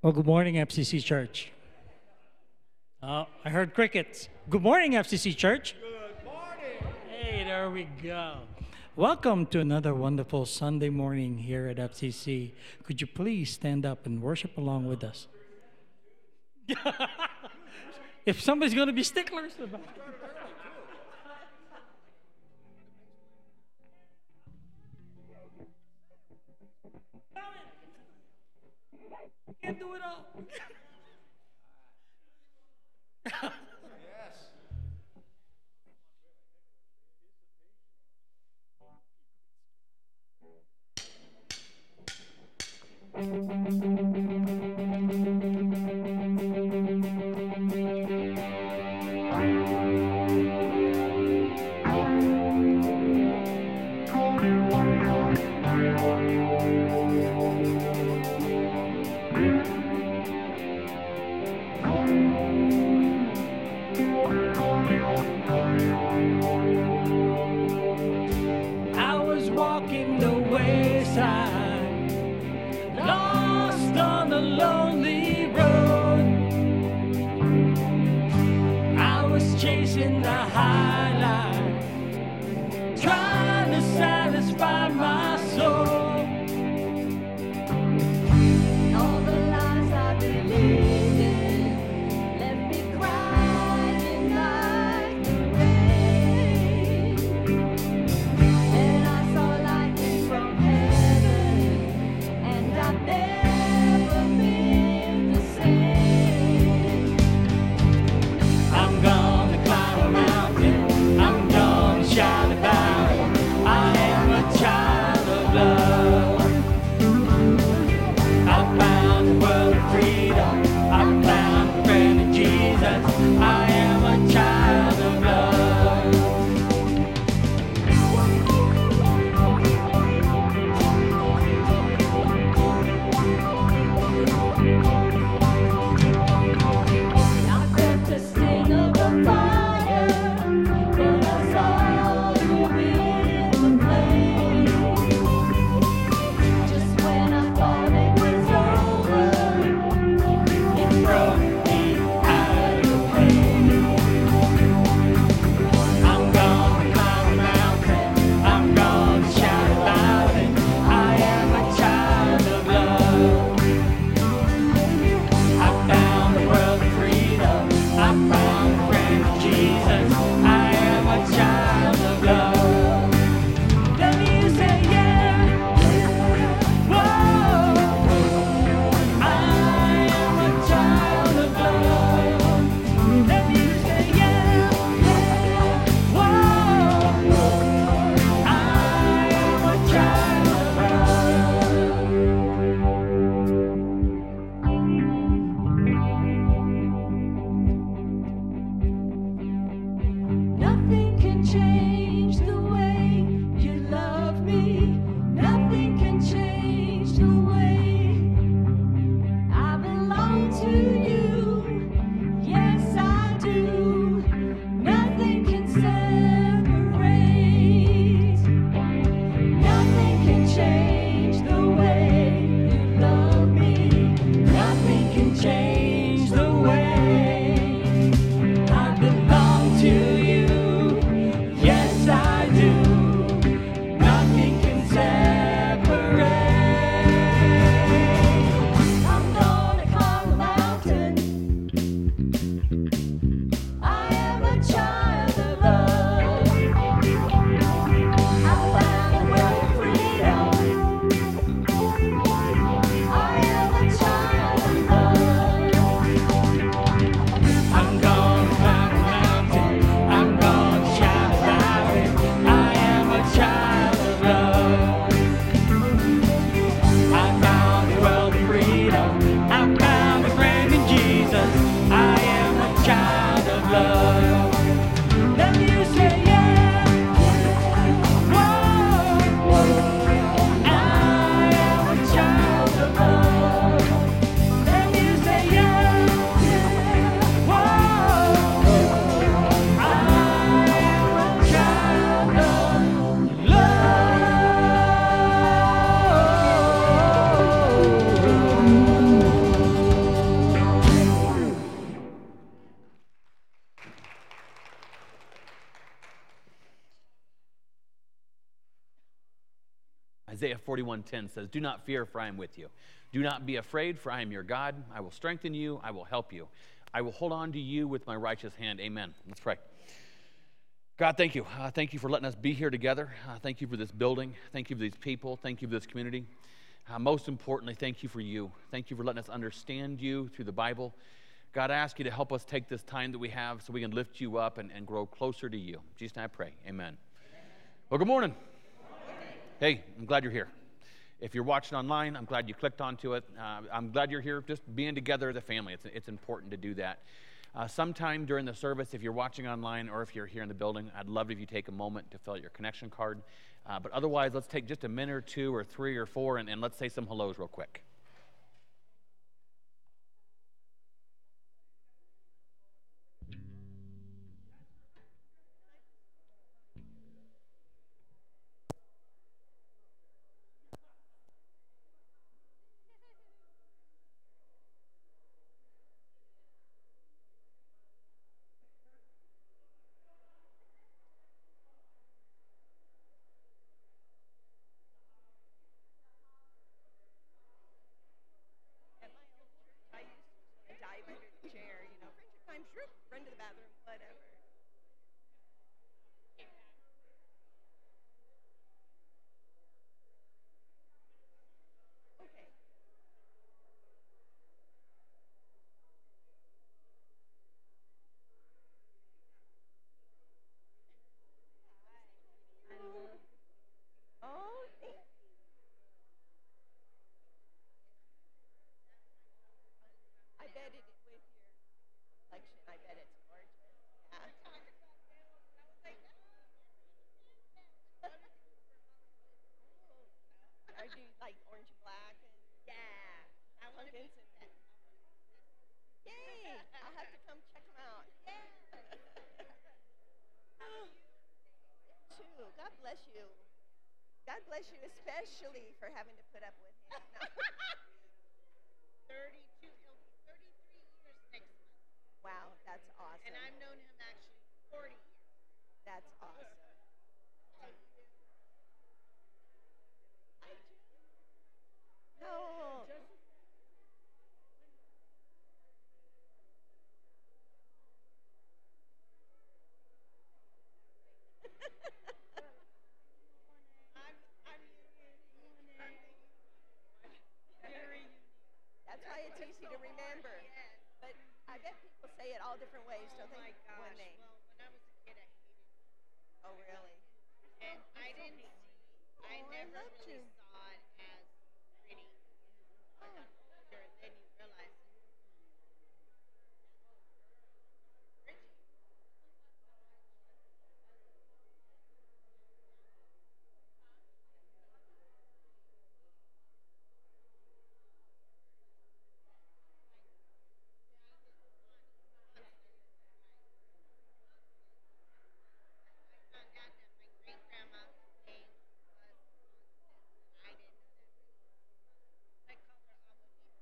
Well, good morning, FCC Church. Uh, I heard crickets. Good morning, FCC Church. Good morning. Hey, there we go. Welcome to another wonderful Sunday morning here at FCC. Could you please stand up and worship along with us? if somebody's going to be sticklers about it. Can't do it all. Isaiah 41:10 says, "Do not fear, for I am with you. Do not be afraid, for I am your God. I will strengthen you. I will help you. I will hold on to you with my righteous hand." Amen. Let's pray. God, thank you. Uh, thank you for letting us be here together. Uh, thank you for this building. Thank you for these people. Thank you for this community. Uh, most importantly, thank you for you. Thank you for letting us understand you through the Bible. God, I ask you to help us take this time that we have so we can lift you up and, and grow closer to you. Jesus, I pray. Amen. Well, good morning. Hey, I'm glad you're here. If you're watching online, I'm glad you clicked onto it. Uh, I'm glad you're here just being together as a family. It's, it's important to do that. Uh, sometime during the service, if you're watching online or if you're here in the building, I'd love if you take a moment to fill out your connection card. Uh, but otherwise, let's take just a minute or two or three or four and, and let's say some hellos real quick. At my old church, I used to dive under the chair, you know, friendship time, shroop, run to the bathroom, whatever. Okay. Oh, thank you. I bet it with your collection. I bet it's gorgeous. Yeah. Are you like orange and black? And, yeah. I want to Vincent. Yay! I'll have to come check them out. Oh, too. God bless you. God bless you, especially for having to put up with him. No. 32, it'll be 33 years next month. Wow, that's awesome. And I've known him actually 40 years. That's awesome. No. I'm, I'm very That's why it's easy to remember. But I bet people say it all different ways, don't Oh they? gosh. When they, Well, when I was a kid, I hated it. oh, really? And I didn't see, I Oh, I never love really to. saw it as pretty. I got older, and then you realize it's pretty. I found out that my great grandma name was Constance, and I didn't know that. I called her Abuelita.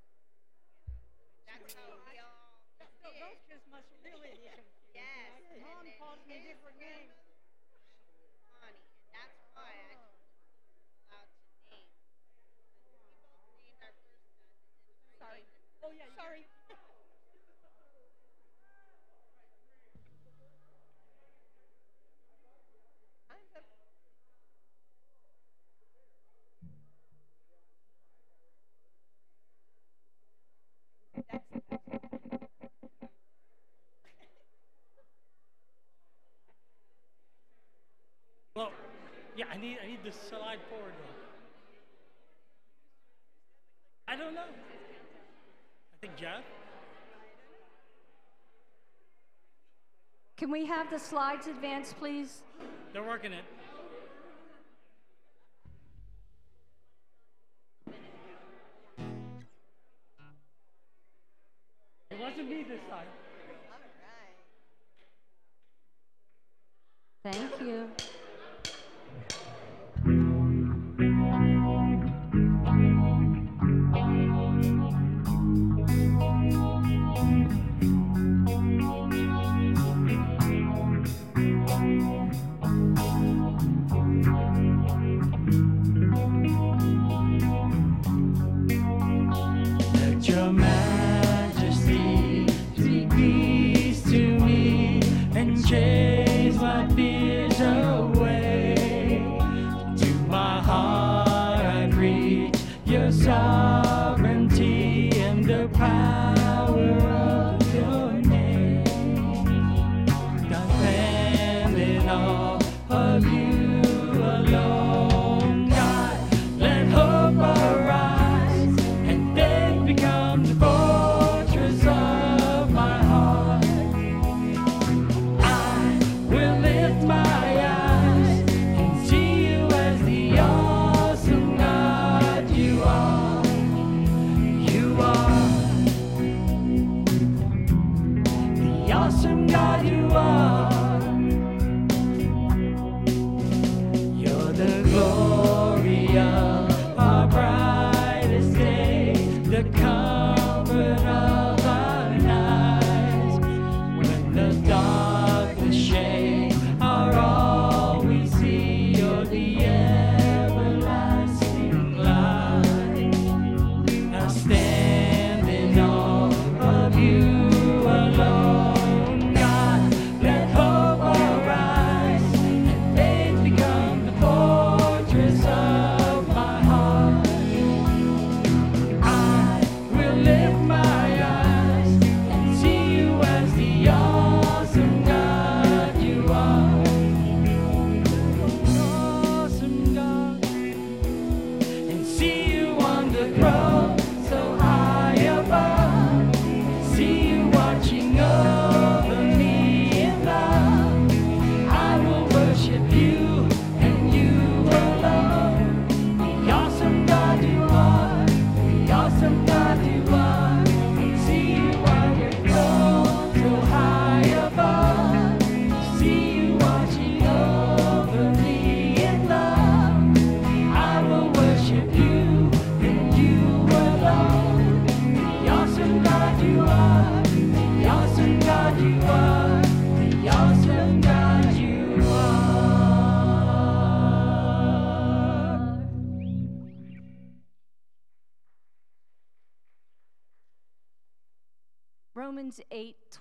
That's how we all did. Those kids must really be confused. Yes. know? Mom calls me different names. Connie, and that's why I Oh. allowed to name. We both named our first son, Sorry. Oh, yeah. Sorry. I'm the- need I need to slide forward. Now. I don't know. I think Jeff. Can we have the slides advanced, please? They're working it. It wasn't me this time.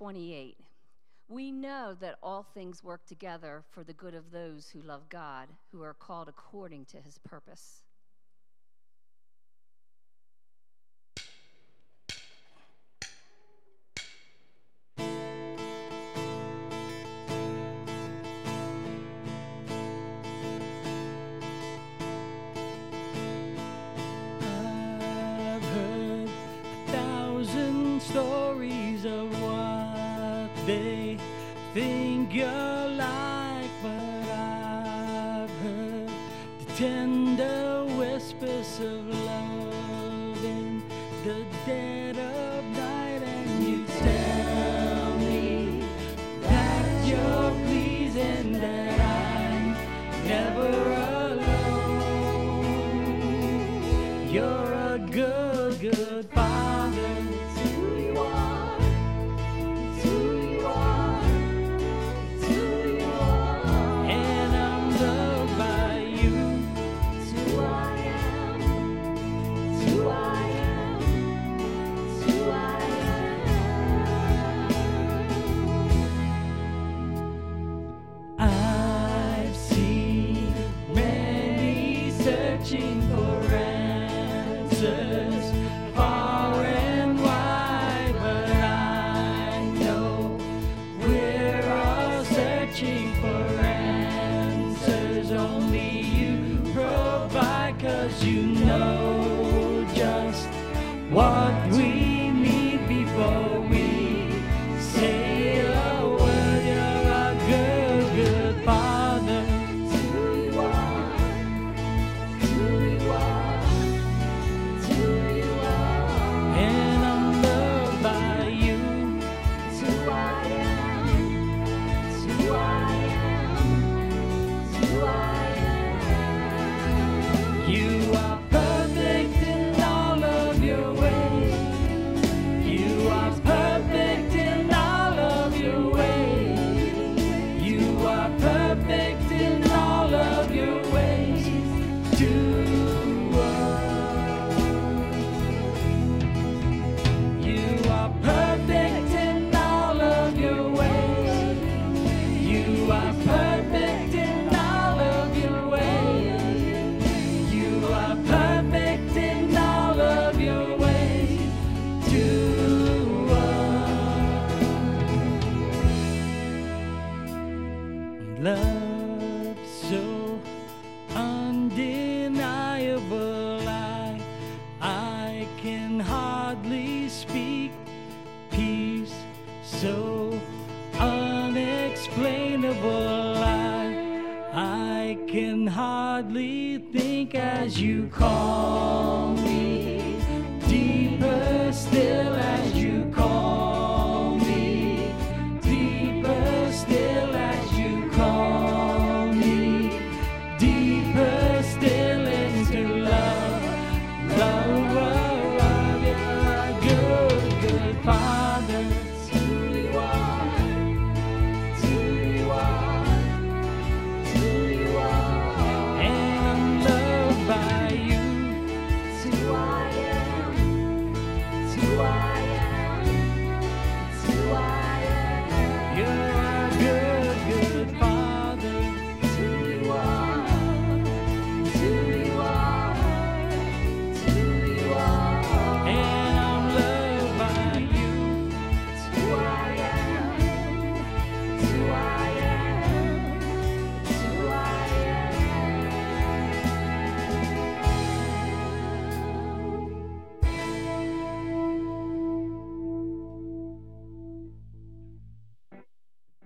28. We know that all things work together for the good of those who love God, who are called according to his purpose. stories of yeah.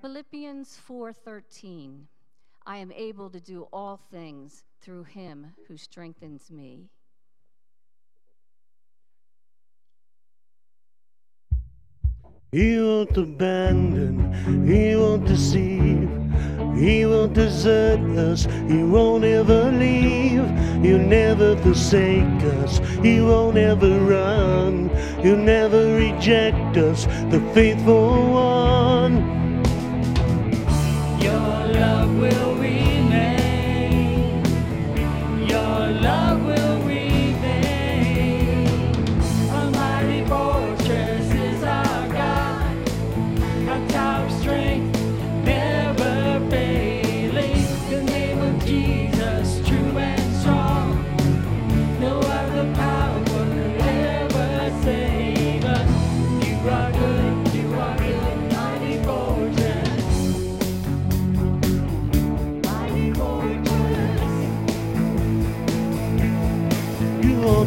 Philippians 4:13, I am able to do all things through him who strengthens me. He won't abandon, he won't deceive, he won't desert us, he won't ever leave, he'll never forsake us, he won't ever run, he'll never reject us, the faithful one your love will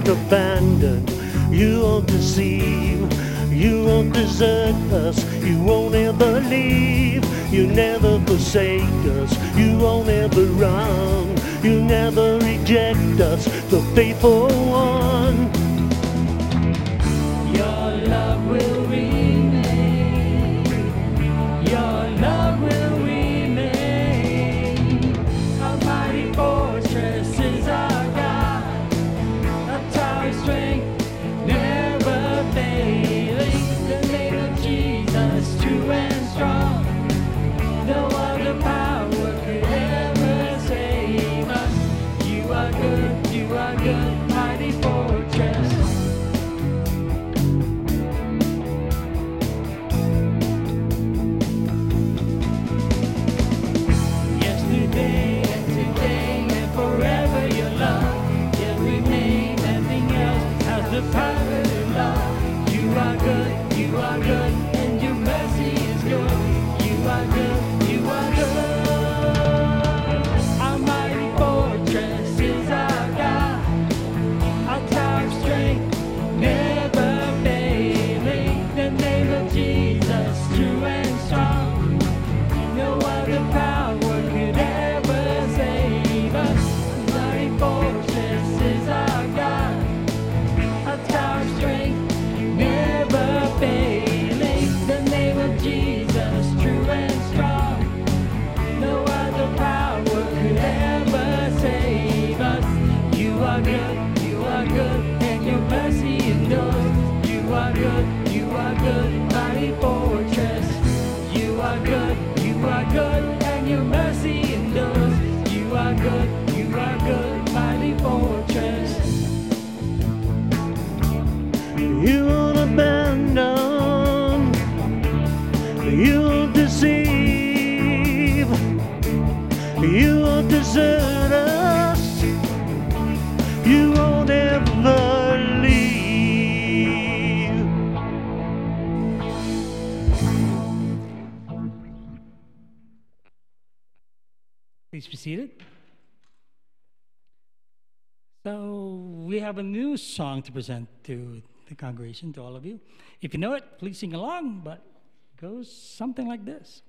won't abandon, you won't deceive, you won't desert us, you won't ever leave, you never forsake us, you won't ever run. you never reject us, the faithful one. Your love will remain, your love will song to present to the congregation, to all of you. If you know it, please sing along, but it goes something like this.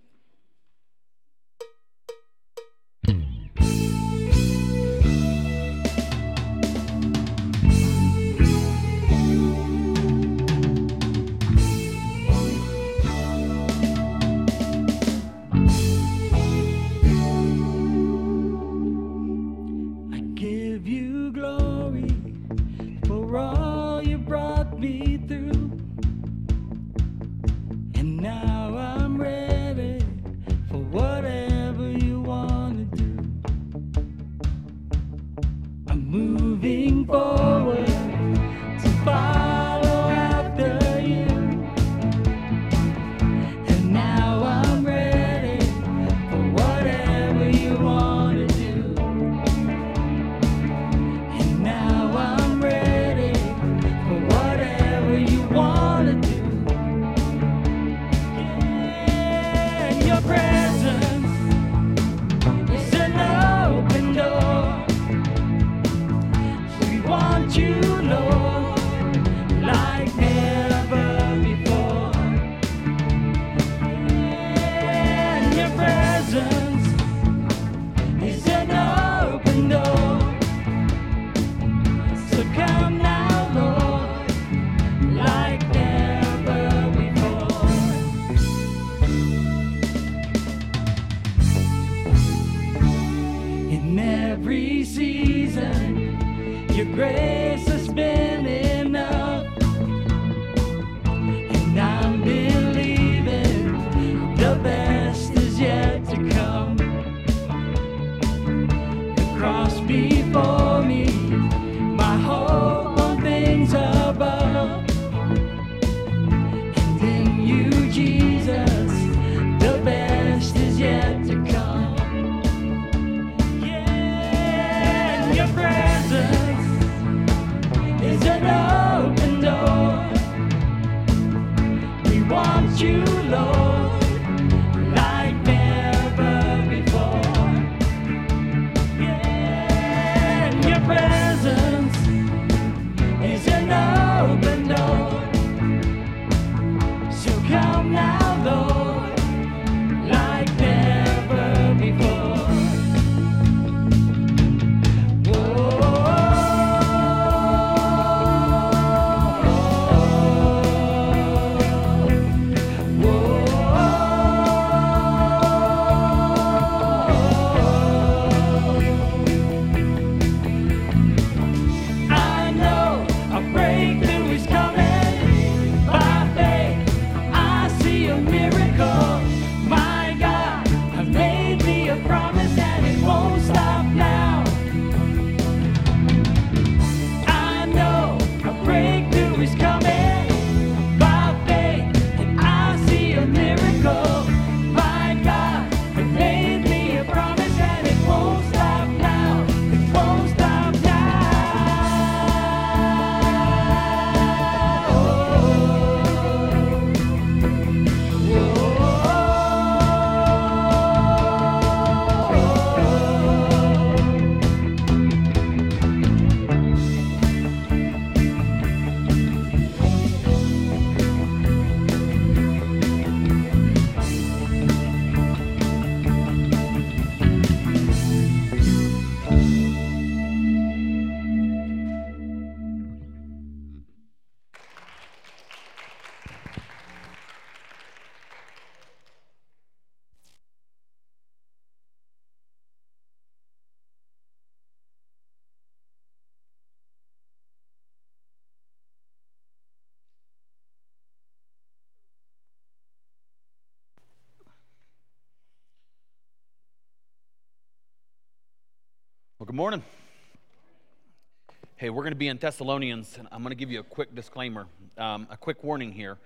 Hey, we're going to be in Thessalonians, and I'm going to give you a quick disclaimer, um, a quick warning here.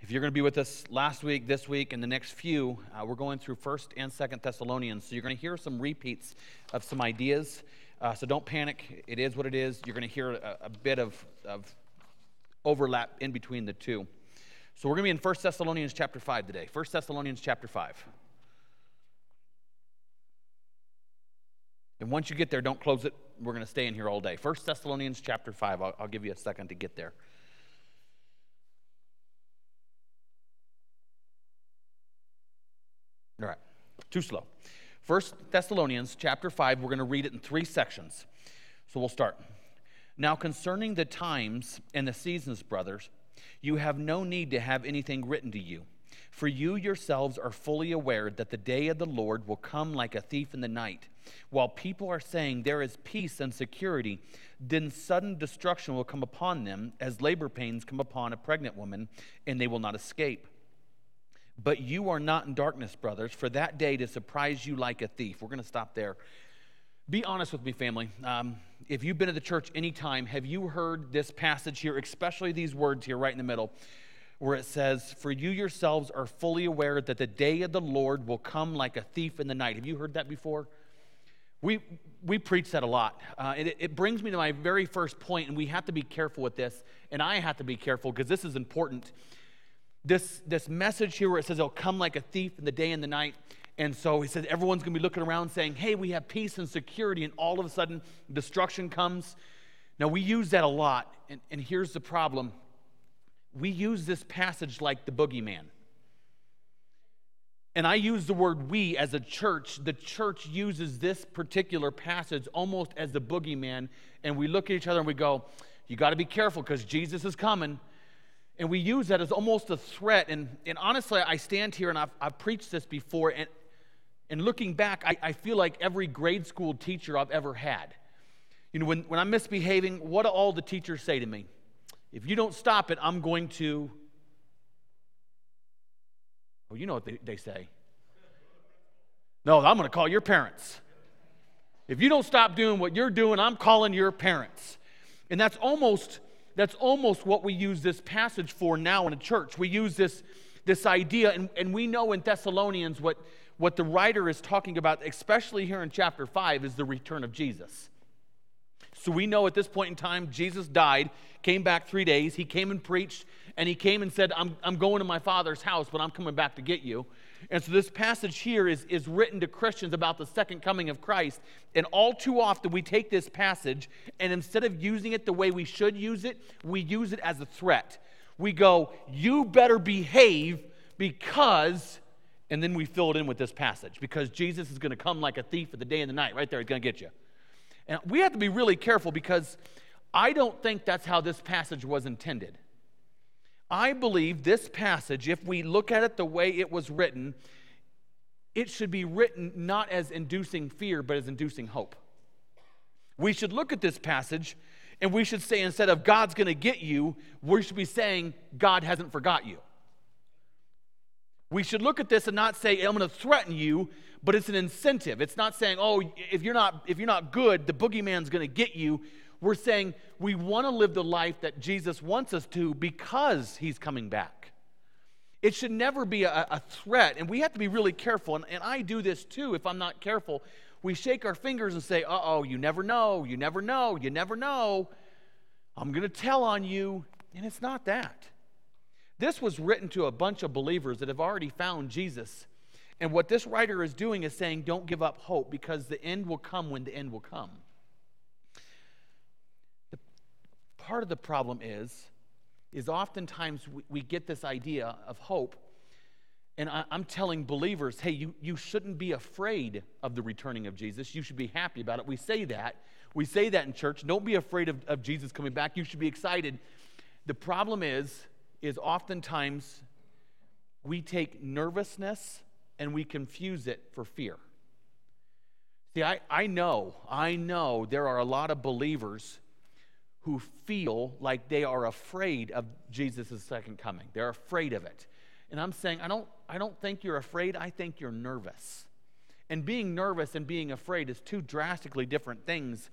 If you're going to be with us last week, this week, and the next few, uh, we're going through First and Second Thessalonians, so you're going to hear some repeats of some ideas. Uh, so don't panic. It is what it is. You're going to hear a, a bit of, of overlap in between the two. So we're going to be in First Thessalonians chapter five today. First Thessalonians chapter five. And once you get there, don't close it. We're going to stay in here all day. First Thessalonians chapter 5. I'll, I'll give you a second to get there. All right, too slow. First Thessalonians chapter 5, we're going to read it in three sections. So we'll start. Now, concerning the times and the seasons, brothers, you have no need to have anything written to you. For you yourselves are fully aware that the day of the Lord will come like a thief in the night. While people are saying there is peace and security, then sudden destruction will come upon them as labor pains come upon a pregnant woman, and they will not escape. But you are not in darkness, brothers, for that day to surprise you like a thief. We're going to stop there. Be honest with me, family. Um, if you've been to the church anytime, have you heard this passage here, especially these words here right in the middle, where it says, For you yourselves are fully aware that the day of the Lord will come like a thief in the night? Have you heard that before? We, we preach that a lot. Uh, and it, it brings me to my very first point, and we have to be careful with this, and I have to be careful because this is important. This, this message here where it says it'll come like a thief in the day and the night. And so he says everyone's going to be looking around saying, hey, we have peace and security, and all of a sudden destruction comes. Now, we use that a lot, and, and here's the problem we use this passage like the boogeyman. And I use the word we as a church. The church uses this particular passage almost as the boogeyman. And we look at each other and we go, You got to be careful because Jesus is coming. And we use that as almost a threat. And, and honestly, I stand here and I've, I've preached this before. And, and looking back, I, I feel like every grade school teacher I've ever had. You know, when, when I'm misbehaving, what do all the teachers say to me? If you don't stop it, I'm going to. Oh, you know what they, they say. No, I'm going to call your parents. If you don't stop doing what you're doing, I'm calling your parents. And that's almost that's almost what we use this passage for now in a church. We use this, this idea, and, and we know in Thessalonians what, what the writer is talking about, especially here in chapter 5, is the return of Jesus. So we know at this point in time, Jesus died, came back three days. He came and preached, and he came and said, I'm, I'm going to my father's house, but I'm coming back to get you. And so this passage here is, is written to Christians about the second coming of Christ. And all too often, we take this passage, and instead of using it the way we should use it, we use it as a threat. We go, You better behave because, and then we fill it in with this passage because Jesus is going to come like a thief at the day and the night. Right there, he's going to get you. And we have to be really careful because I don't think that's how this passage was intended. I believe this passage, if we look at it the way it was written, it should be written not as inducing fear, but as inducing hope. We should look at this passage and we should say, instead of God's going to get you, we should be saying, God hasn't forgot you. We should look at this and not say, I'm going to threaten you, but it's an incentive. It's not saying, oh, if you're not, if you're not good, the boogeyman's going to get you. We're saying we want to live the life that Jesus wants us to because he's coming back. It should never be a, a threat, and we have to be really careful. And, and I do this too if I'm not careful. We shake our fingers and say, uh oh, you never know, you never know, you never know. I'm going to tell on you. And it's not that. This was written to a bunch of believers that have already found Jesus. And what this writer is doing is saying, don't give up hope because the end will come when the end will come. The part of the problem is, is oftentimes we, we get this idea of hope, and I, I'm telling believers, hey, you, you shouldn't be afraid of the returning of Jesus. You should be happy about it. We say that. We say that in church. Don't be afraid of, of Jesus coming back. You should be excited. The problem is, is oftentimes we take nervousness and we confuse it for fear. See, I, I know, I know there are a lot of believers who feel like they are afraid of Jesus' second coming. They're afraid of it. And I'm saying, I don't, I don't think you're afraid, I think you're nervous. And being nervous and being afraid is two drastically different things.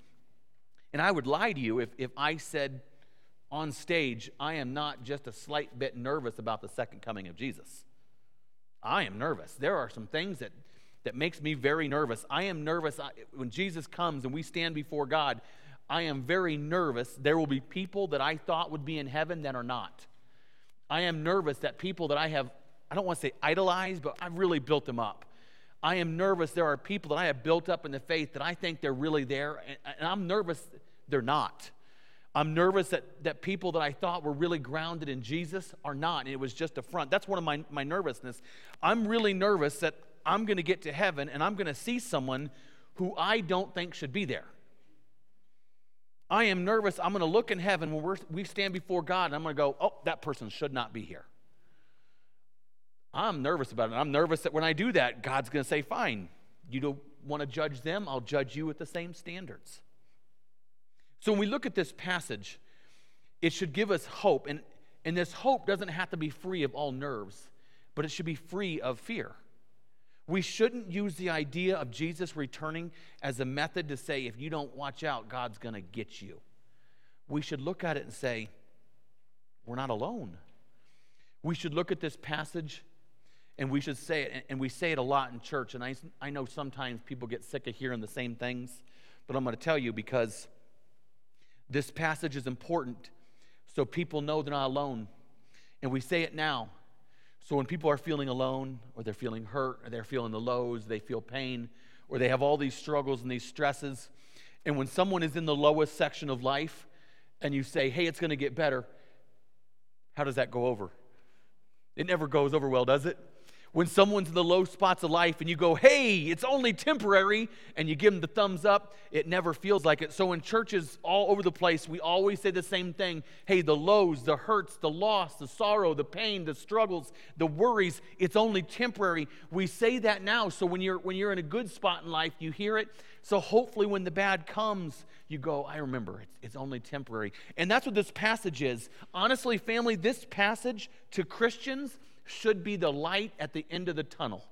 And I would lie to you if, if I said on stage, I am not just a slight bit nervous about the second coming of Jesus. I am nervous. There are some things that, that makes me very nervous. I am nervous I, when Jesus comes and we stand before God. I am very nervous. There will be people that I thought would be in heaven that are not. I am nervous that people that I have, I don't want to say idolized, but I've really built them up. I am nervous there are people that I have built up in the faith that I think they're really there, and, and I'm nervous they're not. I'm nervous that, that people that I thought were really grounded in Jesus are not, and it was just a front. That's one of my, my nervousness. I'm really nervous that I'm going to get to heaven and I'm going to see someone who I don't think should be there. I am nervous. I'm going to look in heaven when we're, we stand before God and I'm going to go, oh, that person should not be here. I'm nervous about it. I'm nervous that when I do that, God's going to say, fine, you, don't want to judge them, I'll judge you with the same standards. So when we look at this passage, it should give us hope. And, and this hope doesn't have to be free of all nerves, but it should be free of fear. We shouldn't use the idea of Jesus returning as a method to say, if you don't watch out, God's going to get you. We should look at it and say, we're not alone. We should look at this passage and we should say it, and we say it a lot in church. And I, I know sometimes people get sick of hearing the same things, but I'm going to tell you because this passage is important so people know they're not alone. And we say it now. So when people are feeling alone, or they're feeling hurt, or they're feeling the lows, they feel pain, or they have all these struggles and these stresses, and when someone is in the lowest section of life, and you say, hey, it's going to get better, how does that go over? It never goes over well, does it? When someone's in the low spots of life and you go, hey, it's only temporary, and you give them the thumbs up, it never feels like it. So in churches all over the place, we always say the same thing hey, the lows, the hurts, the loss, the sorrow, the pain, the struggles, the worries, it's only temporary. We say that now. So when you're, when you're in a good spot in life, you hear it. So hopefully when the bad comes, you go, I remember, it's, it's only temporary. And that's what this passage is. Honestly, family, this passage to Christians should be the light at the end of the tunnel.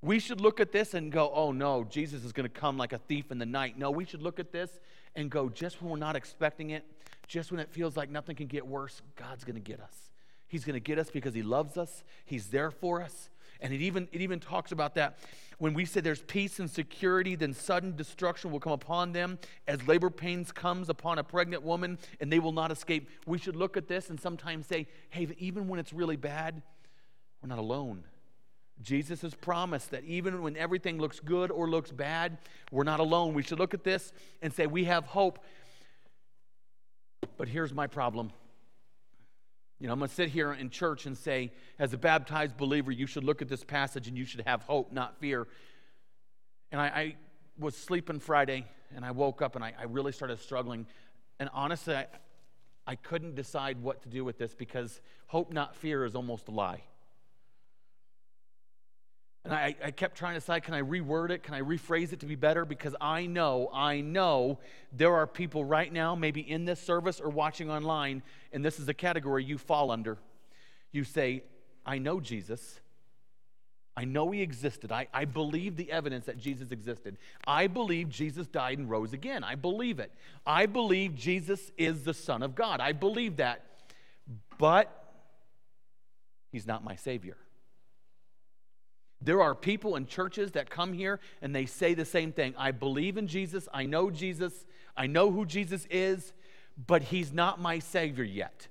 We should look at this and go, oh no, Jesus is going to come like a thief in the night. No, we should look at this and go, just when we're not expecting it, just when it feels like nothing can get worse, God's going to get us. He's going to get us because He loves us, He's there for us. And it even, it even talks about that. When we say there's peace and security, then sudden destruction will come upon them as labor pains comes upon a pregnant woman and they will not escape. We should look at this and sometimes say, hey, even when it's really bad, we're not alone. Jesus has promised that even when everything looks good or looks bad, we're not alone. We should look at this and say, we have hope. But here's my problem you know, I'm going to sit here in church and say, as a baptized believer, you should look at this passage and you should have hope, not fear. And I, I was sleeping Friday and I woke up and I, I really started struggling. And honestly, I, I couldn't decide what to do with this because hope, not fear, is almost a lie. And I, I, kept trying to decide can I reword it? Can I rephrase it to be better? Because I know, I know there are people right now, maybe in this service or watching online, and this is a category you fall under. You say, I know Jesus. I know he existed. I, I believe the evidence that Jesus existed. I believe Jesus died and rose again. I believe it. I believe Jesus is the Son of God. I believe that. But he's not my Savior. There are people in churches that come here and they say the same thing. I believe in Jesus, I know Jesus, I know who Jesus is, but he's not my Savior yet.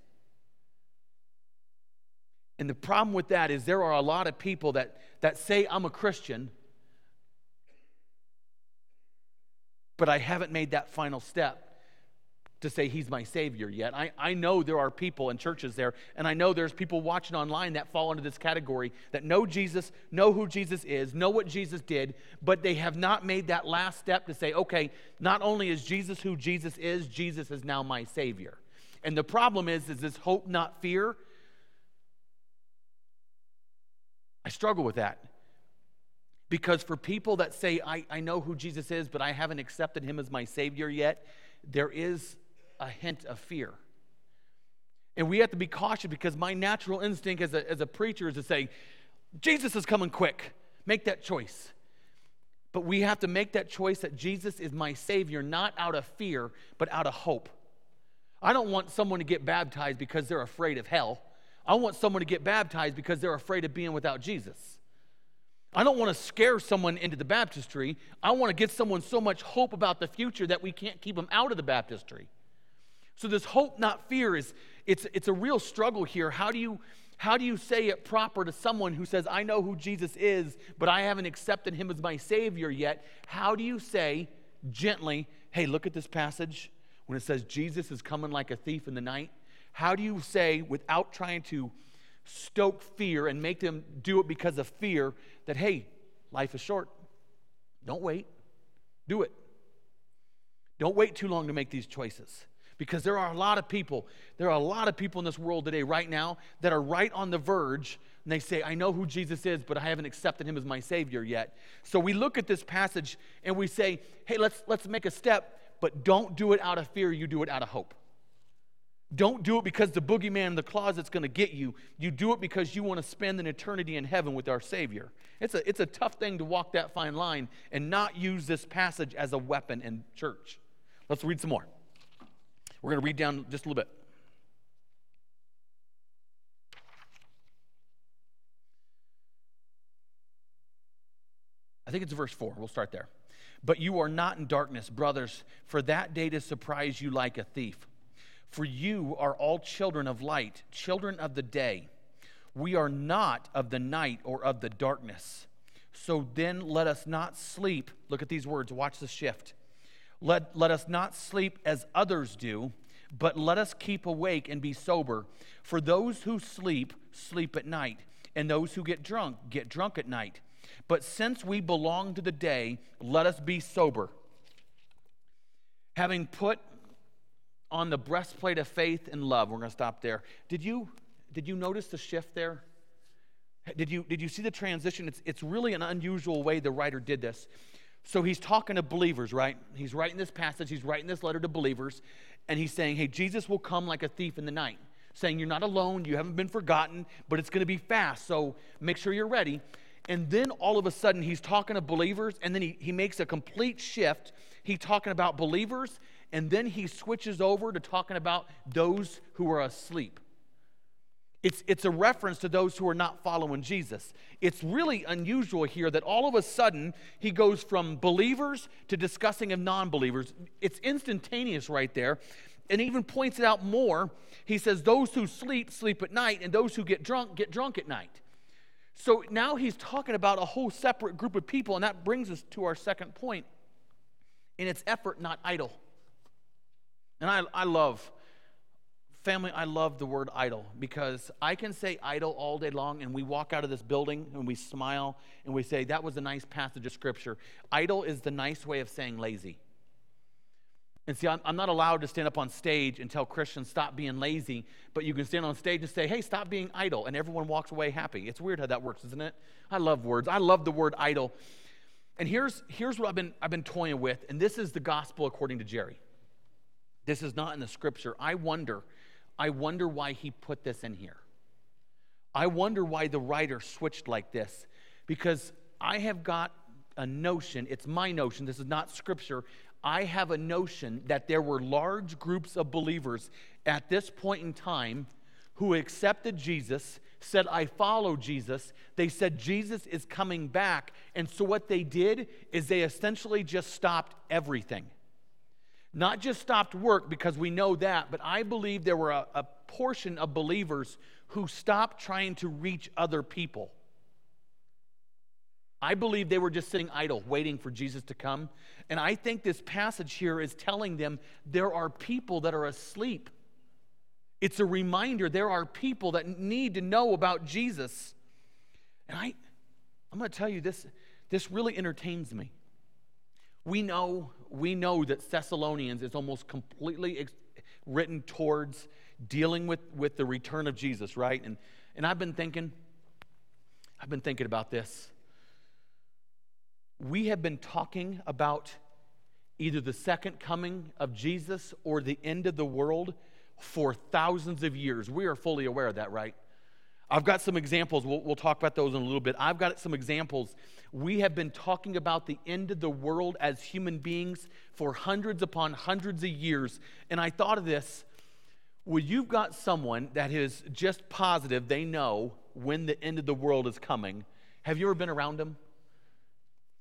And the problem with that is there are a lot of people that, that say, I'm a Christian, but I haven't made that final step to say he's my savior yet. I, I know there are people in churches there, and I know there's people watching online that fall into this category that know Jesus, know who Jesus is, know what Jesus did, but they have not made that last step to say, okay, not only is Jesus who Jesus is, Jesus is now my savior. And the problem is, is this hope, not fear. I struggle with that. Because for people that say, I, I know who Jesus is, but I haven't accepted him as my Savior yet, there is a hint of fear. And we have to be cautious because my natural instinct as a, as a preacher is to say, Jesus is coming quick. Make that choice. But we have to make that choice that Jesus is my Savior, not out of fear, but out of hope. I don't want someone to get baptized because they're afraid of hell. I want someone to get baptized because they're afraid of being without Jesus. I don't want to scare someone into the baptistry. I want to give someone so much hope about the future that we can't keep them out of the baptistry. So this hope, not fear, is it's it's a real struggle here. How do you how do you say it proper to someone who says, I know who Jesus is, but I haven't accepted him as my Savior yet? How do you say gently, hey, look at this passage when it says Jesus is coming like a thief in the night? How do you say, without trying to stoke fear and make them do it because of fear, that, hey, life is short? Don't wait. Do it. Don't wait too long to make these choices. Because there are a lot of people, there are a lot of people in this world today, right now, that are right on the verge, and they say, I know who Jesus is, but I haven't accepted him as my Savior yet. So we look at this passage and we say, hey, let's, let's make a step, but don't do it out of fear, you do it out of hope. Don't do it because the boogeyman in the closet's going to get you. You do it because you want to spend an eternity in heaven with our Savior. It's a, it's a tough thing to walk that fine line and not use this passage as a weapon in church. Let's read some more. We're going to read down just a little bit. I think it's verse 4. We'll start there. But you are not in darkness, brothers, for that day to surprise you like a thief. For you are all children of light, children of the day. We are not of the night or of the darkness. So then let us not sleep. Look at these words, watch the shift. Let, let us not sleep as others do, but let us keep awake and be sober. For those who sleep, sleep at night, and those who get drunk, get drunk at night. But since we belong to the day, let us be sober. Having put on the breastplate of faith and love, we're going to stop there. Did you, did you notice the shift there? Did you, did you see the transition? It's, it's really an unusual way the writer did this. So he's talking to believers, right? He's writing this passage, he's writing this letter to believers, and he's saying, Hey, Jesus will come like a thief in the night, saying, You're not alone, you haven't been forgotten, but it's going to be fast, so make sure you're ready. And then all of a sudden, he's talking to believers, and then he, he makes a complete shift. He's talking about believers, and then he switches over to talking about those who are asleep. It's, it's a reference to those who are not following Jesus. It's really unusual here that all of a sudden he goes from believers to discussing of non believers. It's instantaneous right there. And even points it out more. He says, Those who sleep, sleep at night, and those who get drunk, get drunk at night. So now he's talking about a whole separate group of people, and that brings us to our second point in its effort, not idle. And I, I love, family, I love the word idle because I can say idle all day long, and we walk out of this building and we smile and we say, That was a nice passage of scripture. Idle is the nice way of saying lazy. And see, I'm, I'm not allowed to stand up on stage and tell Christians stop being lazy, but you can stand on stage and say, hey, stop being idle, and everyone walks away happy. It's weird how that works, isn't it? I love words. I love the word idle. And here's, here's what I've been, I've been toying with, and this is the gospel according to Jerry. This is not in the scripture. I wonder, I wonder why he put this in here. I wonder why the writer switched like this, because I have got a notion, it's my notion, this is not scripture. I have a notion that there were large groups of believers at this point in time who accepted Jesus, said, I follow Jesus. They said, Jesus is coming back. And so what they did is they essentially just stopped everything. Not just stopped work because we know that, but I believe there were a, a portion of believers who stopped trying to reach other people. I believe they were just sitting idle, waiting for Jesus to come. And I think this passage here is telling them there are people that are asleep. It's a reminder there are people that need to know about Jesus. And I, I'm going to tell you this, this really entertains me. We know, we know that Thessalonians is almost completely ex- written towards dealing with, with the return of Jesus, right? And, and I've been thinking, I've been thinking about this we have been talking about either the second coming of Jesus or the end of the world for thousands of years. We are fully aware of that, right? I've got some examples. We'll, we'll, talk about those in a little bit. I've got some examples. We have been talking about the end of the world as human beings for hundreds upon hundreds of years. And I thought of this well, you've got someone that is just positive they know when the end of the world is coming. Have you ever been around them?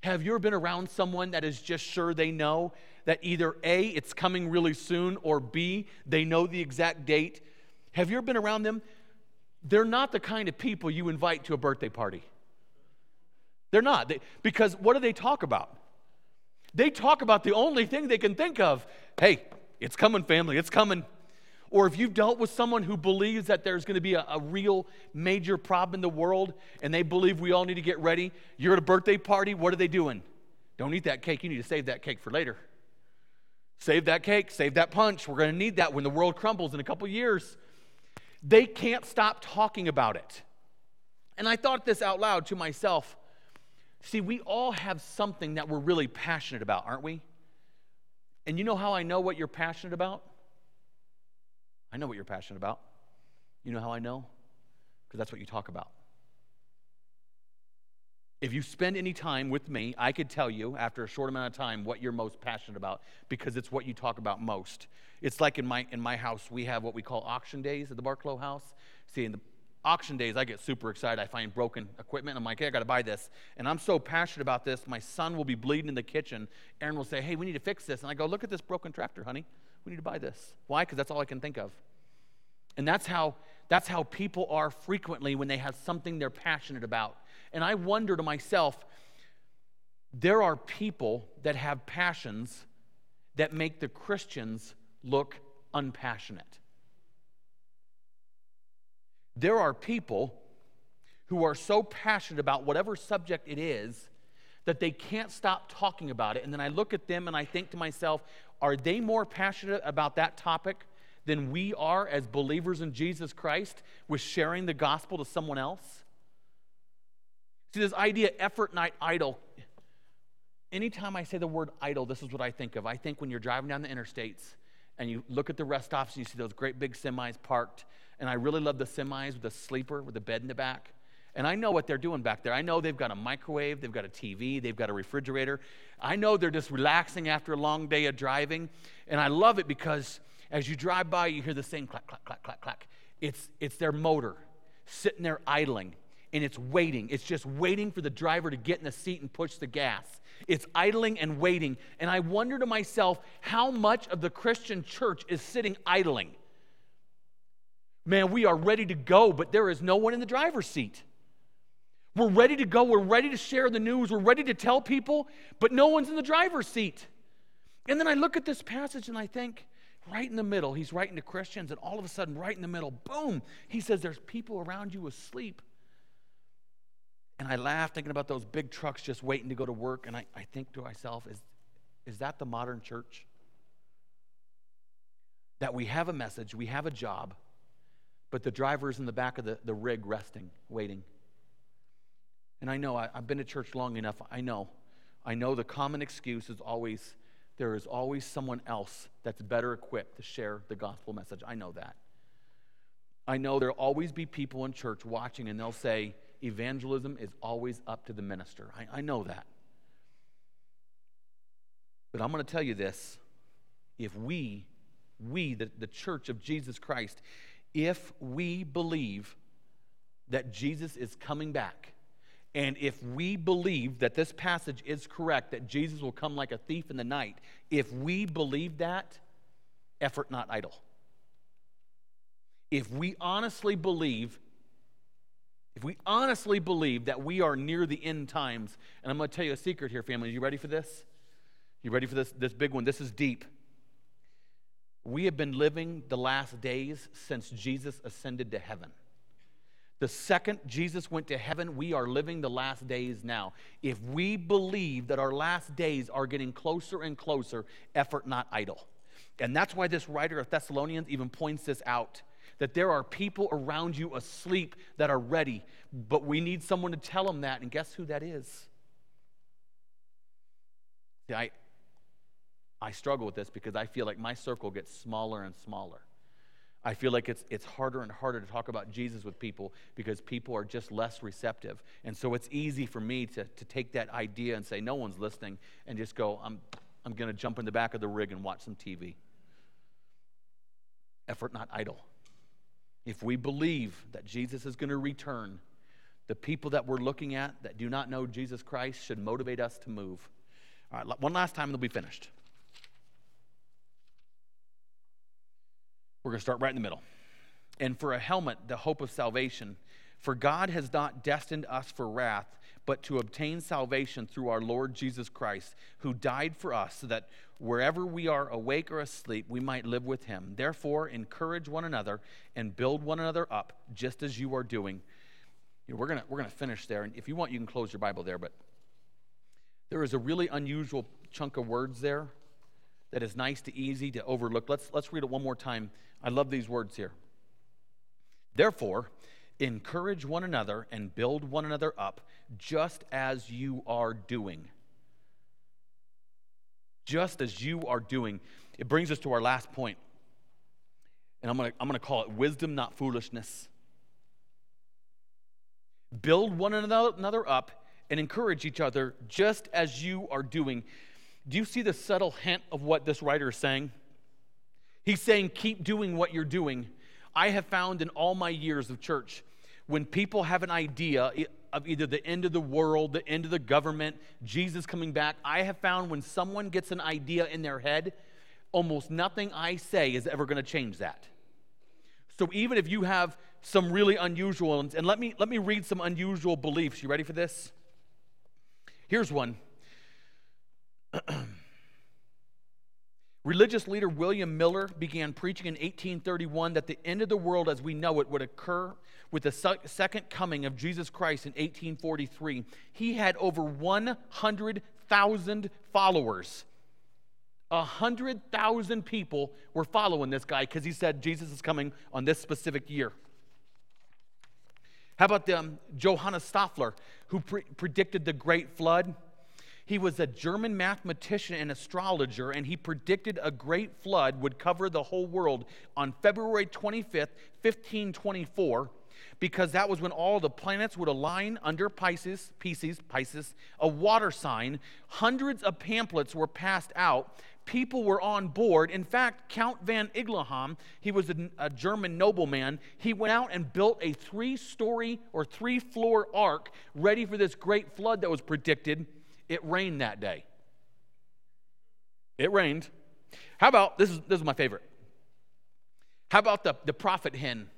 Have you ever been around someone that is just sure they know that either A, it's coming really soon, or B, they know the exact date? Have you ever been around them? They're not the kind of people you invite to a birthday party. They're not. They, because what do they talk about? They talk about the only thing they can think of. Hey, it's coming, family, it's coming. Or if you've dealt with someone who believes that there's going to be a, a, real major problem in the world and they believe we all need to get ready, you're at a birthday party, what are they doing? Don't eat that cake. You need to save that cake for later. Save that cake, save that punch. We're going to need that when the world crumbles in a couple years. They can't stop talking about it. And I thought this out loud to myself. See, we all have something that we're really passionate about, aren't we? And you know how I know what you're passionate about? I know what you're passionate about. You know how I know? Because that's what you talk about. If you spend any time with me, I could tell you after a short amount of time what you're most passionate about because it's what you talk about most. It's like in my in my house we have what we call auction days at the Barclow house. See, in the auction days I get super excited. I find broken equipment. I'm like, hey, I got to buy this. And I'm so passionate about this. My son will be bleeding in the kitchen. Aaron will say, hey, we need to fix this. And I go, look at this broken tractor, honey. We need to buy this. Why? Because that's all I can think of. And that's how that's how people are frequently when they have something they're passionate about. And I wonder to myself, there are people that have passions that make the Christians look unpassionate. There are people who are so passionate about whatever subject it is that they can't stop talking about it. And then I look at them and I think to myself, are they more passionate about that topic than we are as believers in Jesus Christ with sharing the gospel to someone else? See, this idea, effort not idle. Anytime I say the word idle, this is what I think of. I think when you're driving down the interstates and you look at the rest stops and you see those great big semis parked, and I really love the semis with the sleeper with the bed in the back. And I know what they're doing back there. I know they've got a microwave, they've got a TV, they've got a refrigerator. I know they're just relaxing after a long day of driving. And I love it because as you drive by, you hear the same clack, clack, clack, clack, clack. It's, it's their motor sitting there idling and it's waiting. It's just waiting for the driver to get in the seat and push the gas. It's idling and waiting. And I wonder to myself how much of the Christian church is sitting idling. Man, we are ready to go, but there is no one in the driver's seat. We're ready to go. We're ready to share the news. We're ready to tell people, but no one's in the driver's seat. And then I look at this passage and I think, right in the middle, he's writing to Christians, and all of a sudden, right in the middle, boom, he says, There's people around you asleep. And I laugh thinking about those big trucks just waiting to go to work. And I, I think to myself, is, is that the modern church? That we have a message, we have a job, but the driver's in the back of the, the rig resting, waiting. And I know, I, I've been to church long enough, I know. I know the common excuse is always there is always someone else that's better equipped to share the gospel message. I know that. I know there'll always be people in church watching and they'll say, evangelism is always up to the minister. I, I know that. But I'm going to tell you this if we, we, the, the church of Jesus Christ, if we believe that Jesus is coming back, and if we believe that this passage is correct, that Jesus will come like a thief in the night, if we believe that, effort not idle. If we honestly believe, if we honestly believe that we are near the end times, and I'm going to tell you a secret here, family. You ready for this? You ready for this, this big one? This is deep. We have been living the last days since Jesus ascended to heaven. The second Jesus went to heaven, we are living the last days now. If we believe that our last days are getting closer and closer, effort not idle. And that's why this writer of Thessalonians even points this out that there are people around you asleep that are ready, but we need someone to tell them that. And guess who that is? See, I, I struggle with this because I feel like my circle gets smaller and smaller. I feel like it's, it's harder and harder to talk about Jesus with people because people are just less receptive. And so it's easy for me to, to take that idea and say, no one's listening, and just go, I'm, I'm going to jump in the back of the rig and watch some TV. Effort not idle. If we believe that Jesus is going to return, the people that we're looking at that do not know Jesus Christ should motivate us to move. All right, one last time and they'll be finished. We're going to start right in the middle. And for a helmet, the hope of salvation. For God has not destined us for wrath, but to obtain salvation through our Lord Jesus Christ, who died for us, so that wherever we are awake or asleep, we might live with him. Therefore, encourage one another and build one another up, just as you are doing. You know, we're going we're going to finish there. And if you want, you can close your Bible there. But there is a really unusual chunk of words there that is nice to easy to overlook. Let's, let's read it one more time. I love these words here. Therefore, encourage one another and build one another up, just as you are doing. Just as you are doing. It brings us to our last point. And I'm going to I'm going to call it wisdom, not foolishness. Build one another up and encourage each other, just as you are doing. Do you see the subtle hint of what this writer is saying? He's saying, keep doing what you're doing. I have found in all my years of church, when people have an idea of either the end of the world, the end of the government, Jesus coming back, I have found when someone gets an idea in their head, almost nothing I say is ever going to change that. So even if you have some really unusual ones, and let me let me read some unusual beliefs. You ready for this? Here's one. Religious leader William Miller began preaching in 1831 that the end of the world as we know it would occur with the second coming of Jesus Christ in 1843. He had over 100,000 followers. 100,000 people were following this guy because he said Jesus is coming on this specific year. How about um, Johannes Stöffler, who pre- predicted the Great Flood? He was a German mathematician and astrologer, and he predicted a great flood would cover the whole world on February 25th, 1524, because that was when all the planets would align under Pisces, Pisces, Pisces, a water sign. Hundreds of pamphlets were passed out. People were on board. In fact, Count van Iglenham, he was a, a German nobleman, he went out and built a three story or three floor ark ready for this great flood that was predicted. It rained that day. It rained. How about this is this is my favorite. How about the, the prophet hen?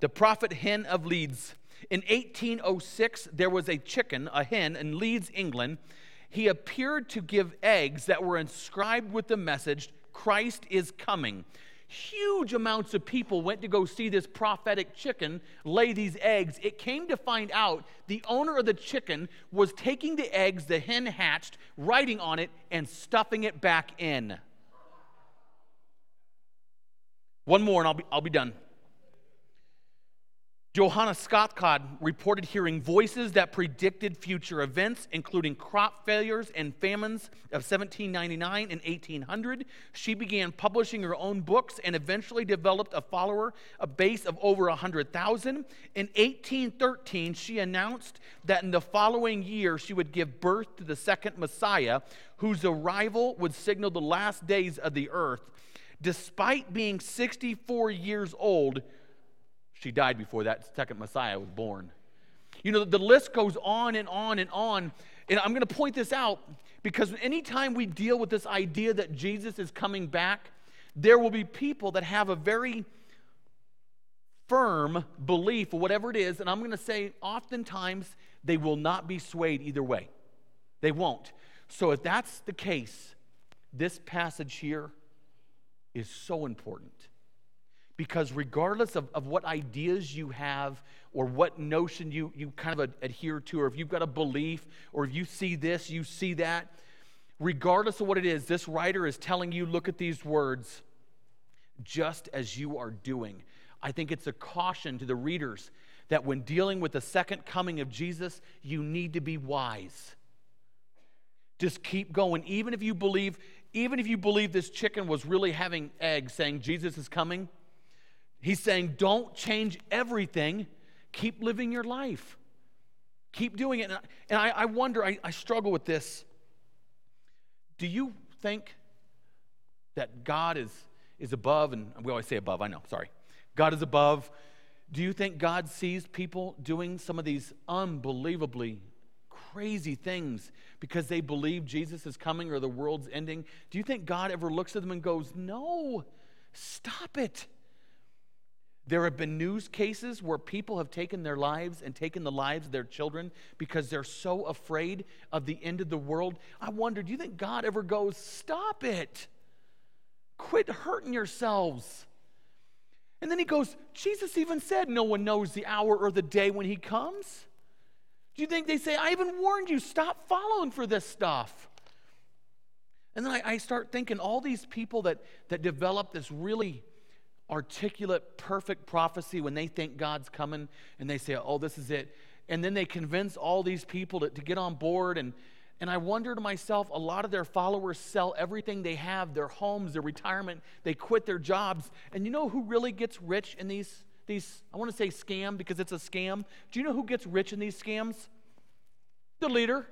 The prophet hen of Leeds. In 1806, there was a chicken, a hen in Leeds, England. He appeared to give eggs that were inscribed with the message, Christ is coming. Huge amounts of people went to go see this prophetic chicken lay these eggs. It came to find out the owner of the chicken was taking the eggs the hen hatched, writing on it, and stuffing it back in. One more and I'll be, I'll be done. Joanna Southcott reported hearing voices that predicted future events, including crop failures and famines of 1799 and 1800. She began publishing her own books and eventually developed a follower, a base of over 100,000. In 1813, she announced that in the following year she would give birth to the second Messiah, whose arrival would signal the last days of the earth. Despite being 64 years old, she died before that second Messiah was born. You know, the list goes on and on and on. And I'm going to point this out because anytime we deal with this idea that Jesus is coming back, there will be people that have a very firm belief or whatever it is. And I'm going to say, oftentimes, they will not be swayed either way. They won't. So, if that's the case, this passage here is so important. Because regardless of, of what ideas you have or what notion you, you kind of adhere to, or if you've got a belief, or if you see this, you see that, regardless of what it is, this writer is telling you look at these words just as you are doing. I think it's a caution to the readers that when dealing with the second coming of Jesus, you need to be wise. Just keep going. Even if you believe, even if you believe this chicken was really having eggs saying Jesus is coming, He's saying, don't change everything. Keep living your life. Keep doing it. And I, I wonder, I, I struggle with this. Do you think that God is, is above, and we always say above, I know, sorry. God is above. Do you think God sees people doing some of these unbelievably crazy things because they believe Jesus is coming or the world's ending? Do you think God ever looks at them and goes, No, stop it? There have been news cases where people have taken their lives and taken the lives of their children because they're so afraid of the end of the world. I wonder, do you think God ever goes, Stop it? Quit hurting yourselves. And then he goes, Jesus even said, No one knows the hour or the day when he comes. Do you think they say, I even warned you, stop following for this stuff? And then I, I start thinking all these people that, that develop this really articulate, perfect prophecy when they think God's coming and they say, oh, this is it. And then they convince all these people to, to get on board. And, and I wonder to myself, a lot of their followers sell everything they have their homes, their retirement, they quit their jobs. And you know who really gets rich in these, these I want to say scam because it's a scam. Do you know who gets rich in these scams? The leader.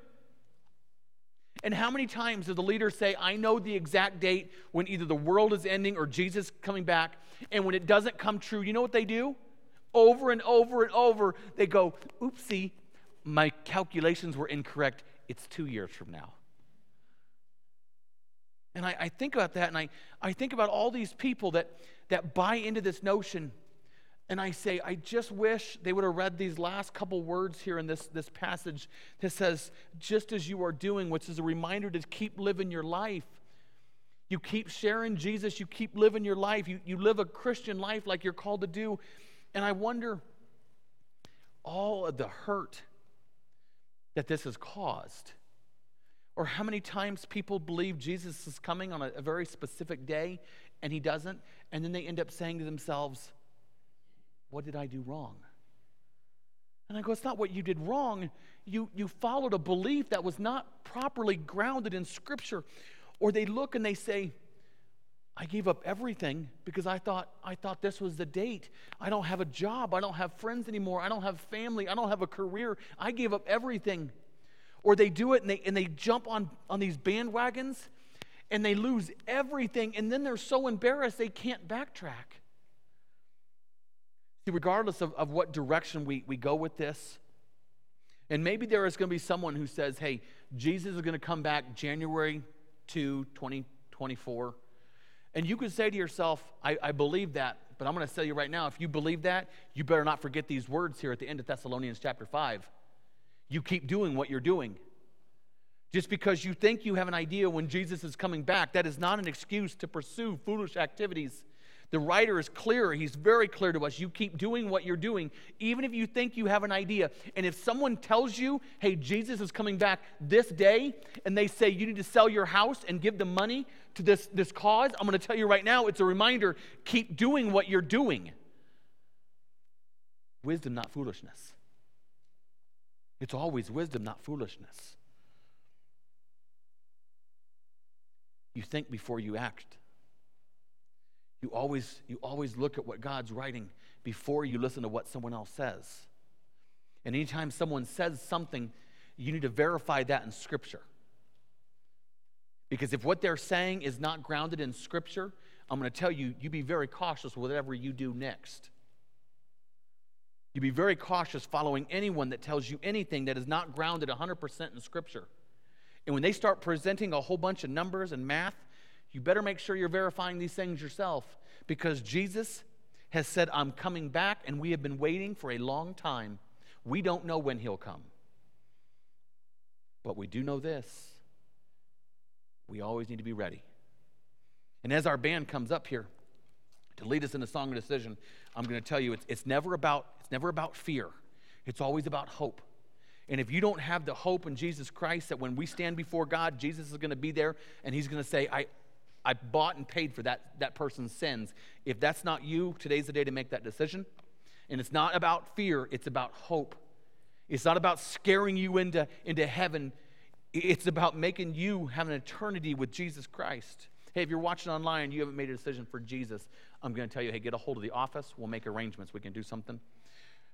And how many times does the leader say, I know the exact date when either the world is ending or Jesus coming back? And when it doesn't come true, you know what they do? Over and over and over, they go, oopsie, my calculations were incorrect. It's two years from now. And I, I think about that and I, I think about all these people that, that buy into this notion. And I say, I just wish they would have read these last couple words here in this, this passage that says, just as you are doing, which is a reminder to keep living your life. You keep sharing Jesus, you keep living your life, you, you live a Christian life like you're called to do. And I wonder all of the hurt that this has caused. Or how many times people believe Jesus is coming on a, a very specific day and he doesn't, and then they end up saying to themselves, What did I do wrong? And I go, It's not what you did wrong. You, you followed a belief that was not properly grounded in Scripture. Or they look and they say, I gave up everything because I thought I thought this was the date. I don't have a job. I don't have friends anymore. I don't have family. I don't have a career. I gave up everything. Or they do it and they and they jump on on these bandwagons and they lose everything and then they're so embarrassed they can't backtrack. See, regardless of, of what direction we, we go with this, and maybe there is going to be someone who says, hey, Jesus is going to come back January 2, 2024. And you could say to yourself, I, I believe that, but I'm going to tell you right now, if you believe that, you better not forget these words here at the end of Thessalonians chapter 5. You keep doing what you're doing. Just because you think you have an idea when Jesus is coming back, that is not an excuse to pursue foolish activities. The writer is clear. He's very clear to us. You keep doing what you're doing, even if you think you have an idea. And if someone tells you, hey, Jesus is coming back this day, and they say you need to sell your house and give the money to this, this cause, I'm going to tell you right now, it's a reminder keep doing what you're doing. Wisdom, not foolishness. It's always wisdom, not foolishness. You think before you act. You always, you always look at what God's writing before you listen to what someone else says. And anytime someone says something, you need to verify that in Scripture. Because if what they're saying is not grounded in Scripture, I'm going to tell you, you be very cautious with whatever you do next. You be very cautious following anyone that tells you anything that is not grounded 100% in Scripture. And when they start presenting a whole bunch of numbers and math, you better make sure you're verifying these things yourself because Jesus has said, I'm coming back, and we have been waiting for a long time. We don't know when he'll come. But we do know this we always need to be ready. And as our band comes up here to lead us in a song of decision, I'm going to tell you it's, it's, never about, it's never about fear, it's always about hope. And if you don't have the hope in Jesus Christ that when we stand before God, Jesus is going to be there and he's going to say, I, I bought and paid for that, that person's sins. If that's not you, today's the day to make that decision. And it's not about fear, it's about hope. It's not about scaring you into, into heaven, it's about making you have an eternity with Jesus Christ. Hey, if you're watching online you haven't made a decision for Jesus, I'm going to tell you, hey, get a hold of the office. We'll make arrangements. We can do something.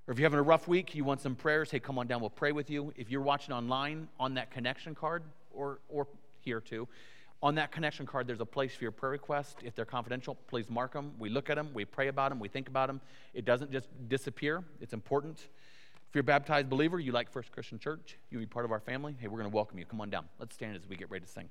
Or if you're having a rough week, you want some prayers, hey, come on down. We'll pray with you. If you're watching online on that connection card or, or here too, on that connection card, there's a place for your prayer request. If they're confidential, please mark them. We look at them, we pray about them, we think about them. It doesn't just disappear, it's important. If you're a baptized believer, you like First Christian Church, you be part of our family, hey, we're going to welcome you. Come on down. Let's stand as we get ready to sing.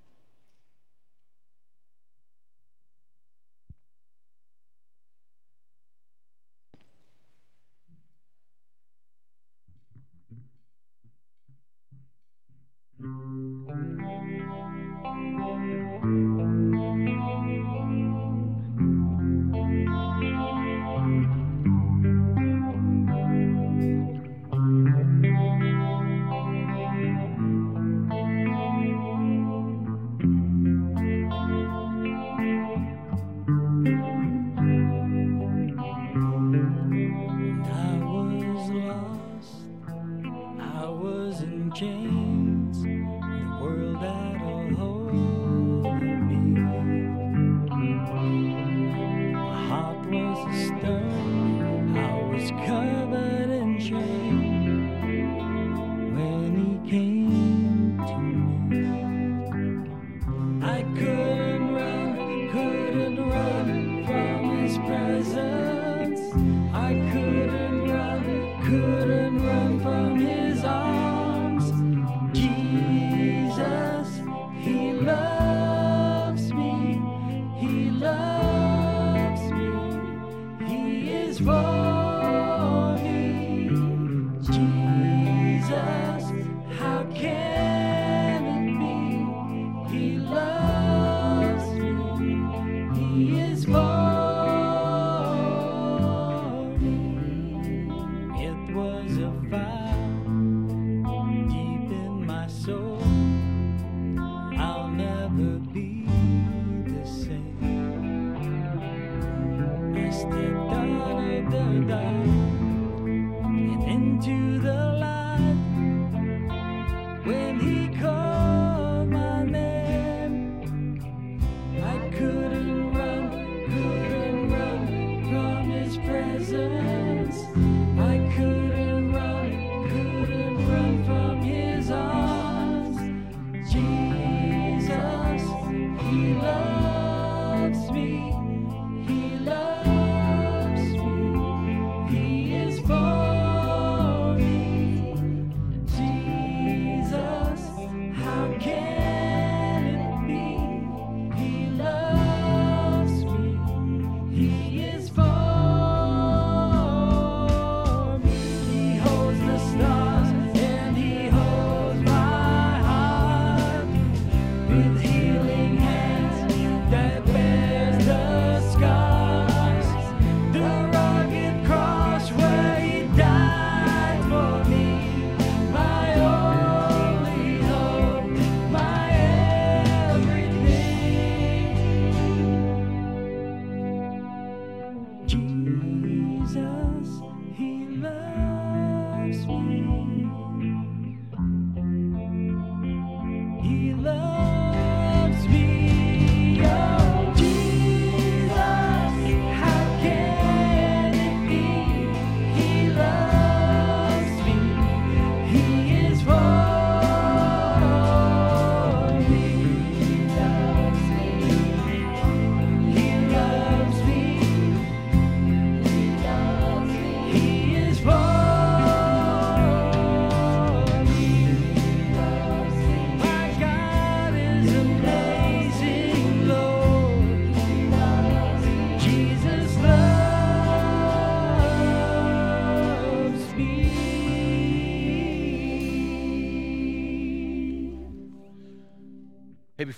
da da da da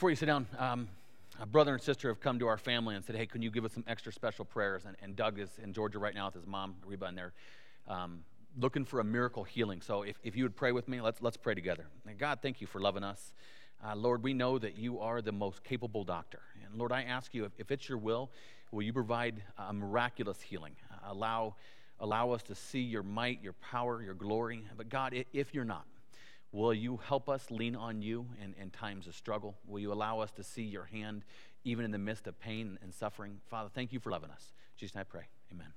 before you sit down, um, a brother and sister have come to our family and said, "Hey, can you give us some extra special prayers?" And, and Doug is in Georgia right now with his mom, Reba, and they're um, looking for a miracle healing. So, if, if you would pray with me, let's let's pray together. And God, thank you for loving us, uh, Lord. We know that you are the most capable doctor, and Lord, I ask you if, if it's your will, will you provide a miraculous healing? Allow allow us to see your might, your power, your glory. But God, if you're not. Will you help us lean on you in, in times of struggle? Will you allow us to see your hand even in the midst of pain and suffering? Father, thank you for loving us. Jesus, I pray. Amen.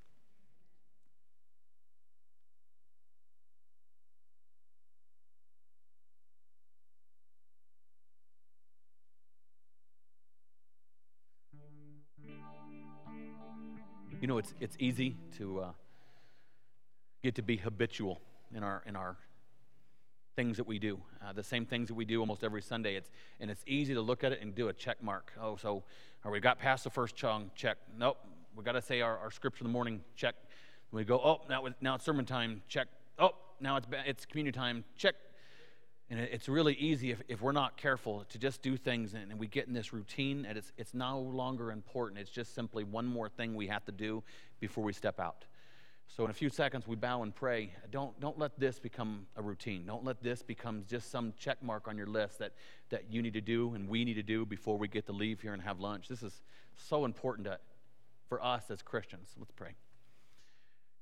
You know, it's, it's easy to uh, get to be habitual in our, in our things that we do, uh, the same things that we do almost every Sunday. It's, and it's easy to look at it and do a check mark. Oh, so or we got past the first chunk, check. Nope, we got to say our, our scripture in the morning, check. We go, oh, now, now it's sermon time, check. Oh, now it's, it's community time, check. And it- it's really easy if, if we're not careful to just do things and, and we get in this routine and it's, it's no longer important. It's just simply one more thing we have to do before we step out. So in a few seconds, we bow and pray. Don't, don't let this become a routine. Don't let this become just some check mark on your list that, that you need to do and we need to do before we get to leave here and have lunch. This is so important to, for us as Christians. Let's pray.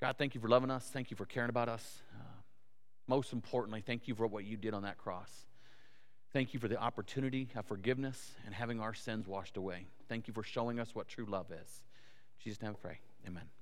God, thank you for loving us. Thank you for caring about us. Uh, most importantly, thank you for what you did on that cross. Thank you for the opportunity of forgiveness and having our sins washed away. Thank you for showing us what true love is. In Jesus' name I pray. Amen.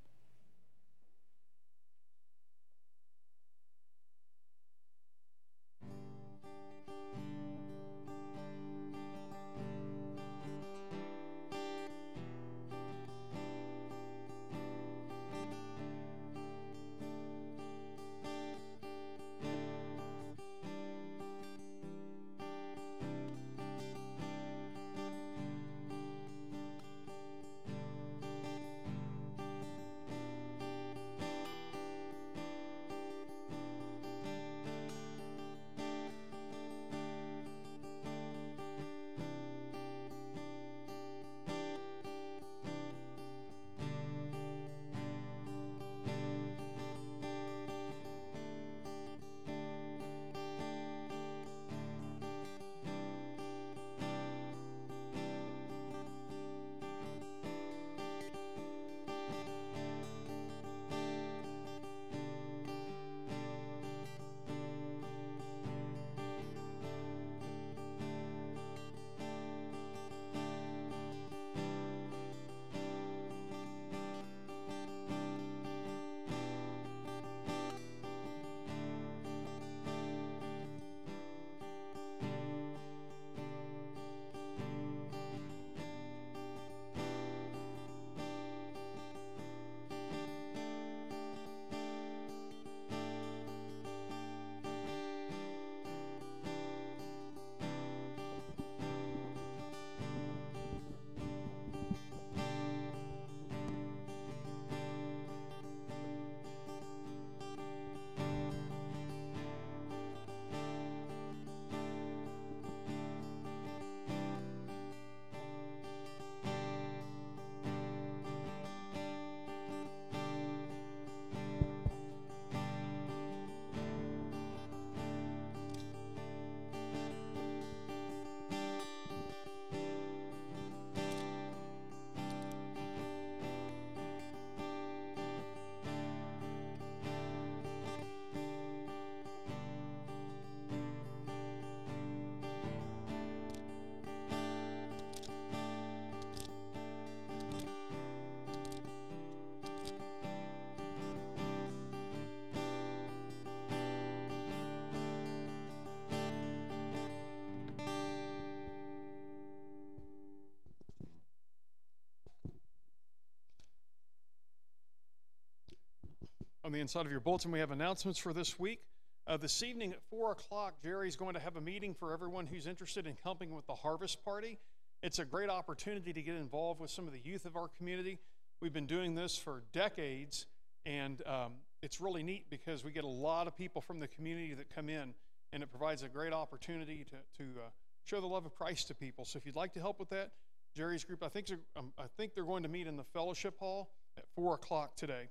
On the inside of your bulletin, we have announcements for this week. Uh, this evening at 4 o'clock, Jerry's going to have a meeting for everyone who's interested in helping with the harvest party. It's a great opportunity to get involved with some of the youth of our community. We've been doing this for decades, and um, it's really neat because we get a lot of people from the community that come in, and it provides a great opportunity to, to uh, show the love of Christ to people. So if you'd like to help with that, Jerry's group, I think, they're- um, I think they're going to meet in the fellowship hall at 4 o'clock today.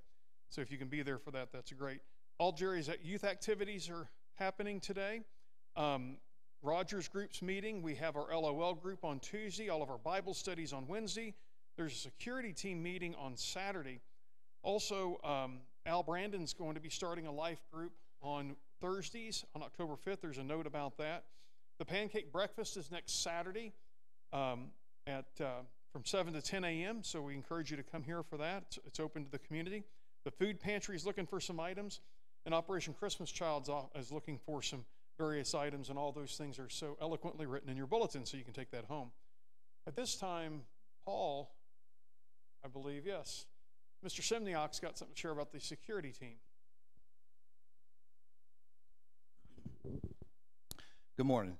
So if you can be there for that, that's great. All Jerry's youth activities are happening today. Um, Rogers Group's meeting. We have our LOL group on Tuesday, all of our Bible studies on Wednesday. There's a security team meeting on Saturday. Also, um, Al Brandon's going to be starting a life group on Thursdays on October 5th. There's a note about that. The pancake breakfast is next Saturday um, at uh, from 7 to 10 a.m. So we encourage you to come here for that. It's, it's open to the community. The food pantry is looking for some items, and Operation Christmas Child is looking for some various items, and all those things are so eloquently written in your bulletin, so you can take that home. At this time, Paul, I believe, yes, Mr. Semniok's got something to share about the security team. Good morning.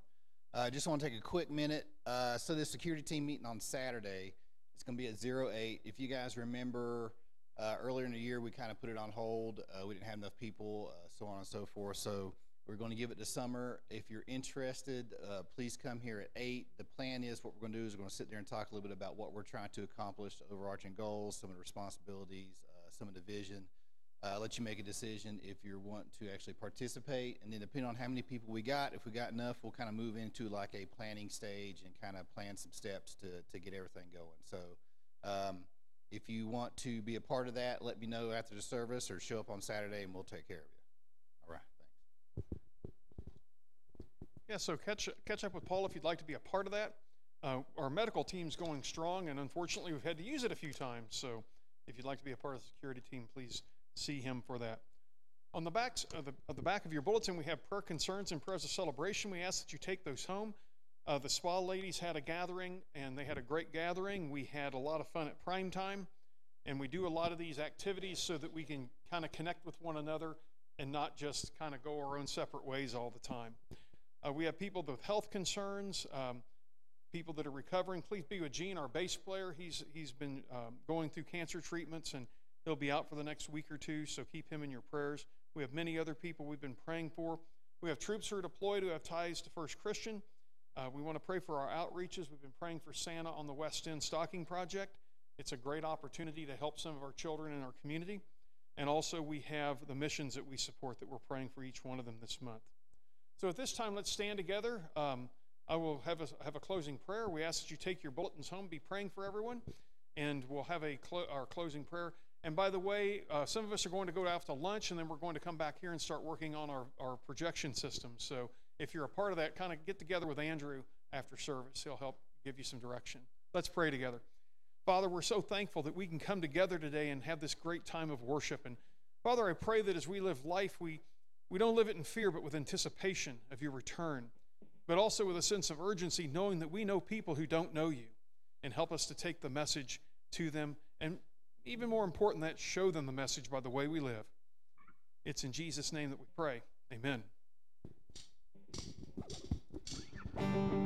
I uh, just want to take a quick minute. Uh, so this security team meeting on Saturday, it's going to be at zero eight. If you guys remember, uh, earlier in the year we kind of put it on hold. Uh, we didn't have enough people, uh, so on and so forth. So we're going to give it to summer. If you're interested, uh, please come here at eight. The plan is what we're going to do is we're going to sit there and talk a little bit about what we're trying to accomplish, the overarching goals, some of the responsibilities, uh, some of the vision. Uh, let you make a decision if you want to actually participate, and then depending on how many people we got, if we got enough, we'll kind of move into like a planning stage and kind of plan some steps to to get everything going. So, um, if you want to be a part of that, let me know after the service or show up on Saturday, and we'll take care of you. All right, thanks. Yeah, so catch catch up with Paul if you'd like to be a part of that. Uh, our medical team's going strong, and unfortunately, we've had to use it a few times. So, if you'd like to be a part of the security team, please see him for that. On the backs of the, of the back of your bulletin, we have prayer concerns and prayers of celebration. We ask that you take those home. Uh, the spa ladies had a gathering, and they had a great gathering. We had a lot of fun at prime time, and we do a lot of these activities so that we can kind of connect with one another and not just kind of go our own separate ways all the time. Uh, we have people with health concerns, um, people that are recovering. Please be with Gene, our bass player. He's he's been um, going through cancer treatments and he'll be out for the next week or two. So keep him in your prayers. We have many other people we've been praying for. We have troops who are deployed who have ties to First Christian. Uh, we want to pray for our outreaches. We've been praying for Santa on the West End Stocking Project. It's a great opportunity to help some of our children in our community. And also, we have the missions that we support that we're praying for each one of them this month. So at this time, let's stand together. Um, I will have a, have a closing prayer. We ask that you take your bulletins home, be praying for everyone, and we'll have a clo- our closing prayer. And by the way, uh, some of us are going to go out to lunch, and then we're going to come back here and start working on our, our projection system. So if you're a part of that, kind of get together with Andrew after service. He'll help give you some direction. Let's pray together. Father, we're so thankful that we can come together today and have this great time of worship. And Father, I pray that as we live life, we, we don't live it in fear, but with anticipation of your return, but also with a sense of urgency, knowing that we know people who don't know you and help us to take the message to them. And even more important, that show them the message by the way we live. It's in Jesus' name that we pray. Amen thank you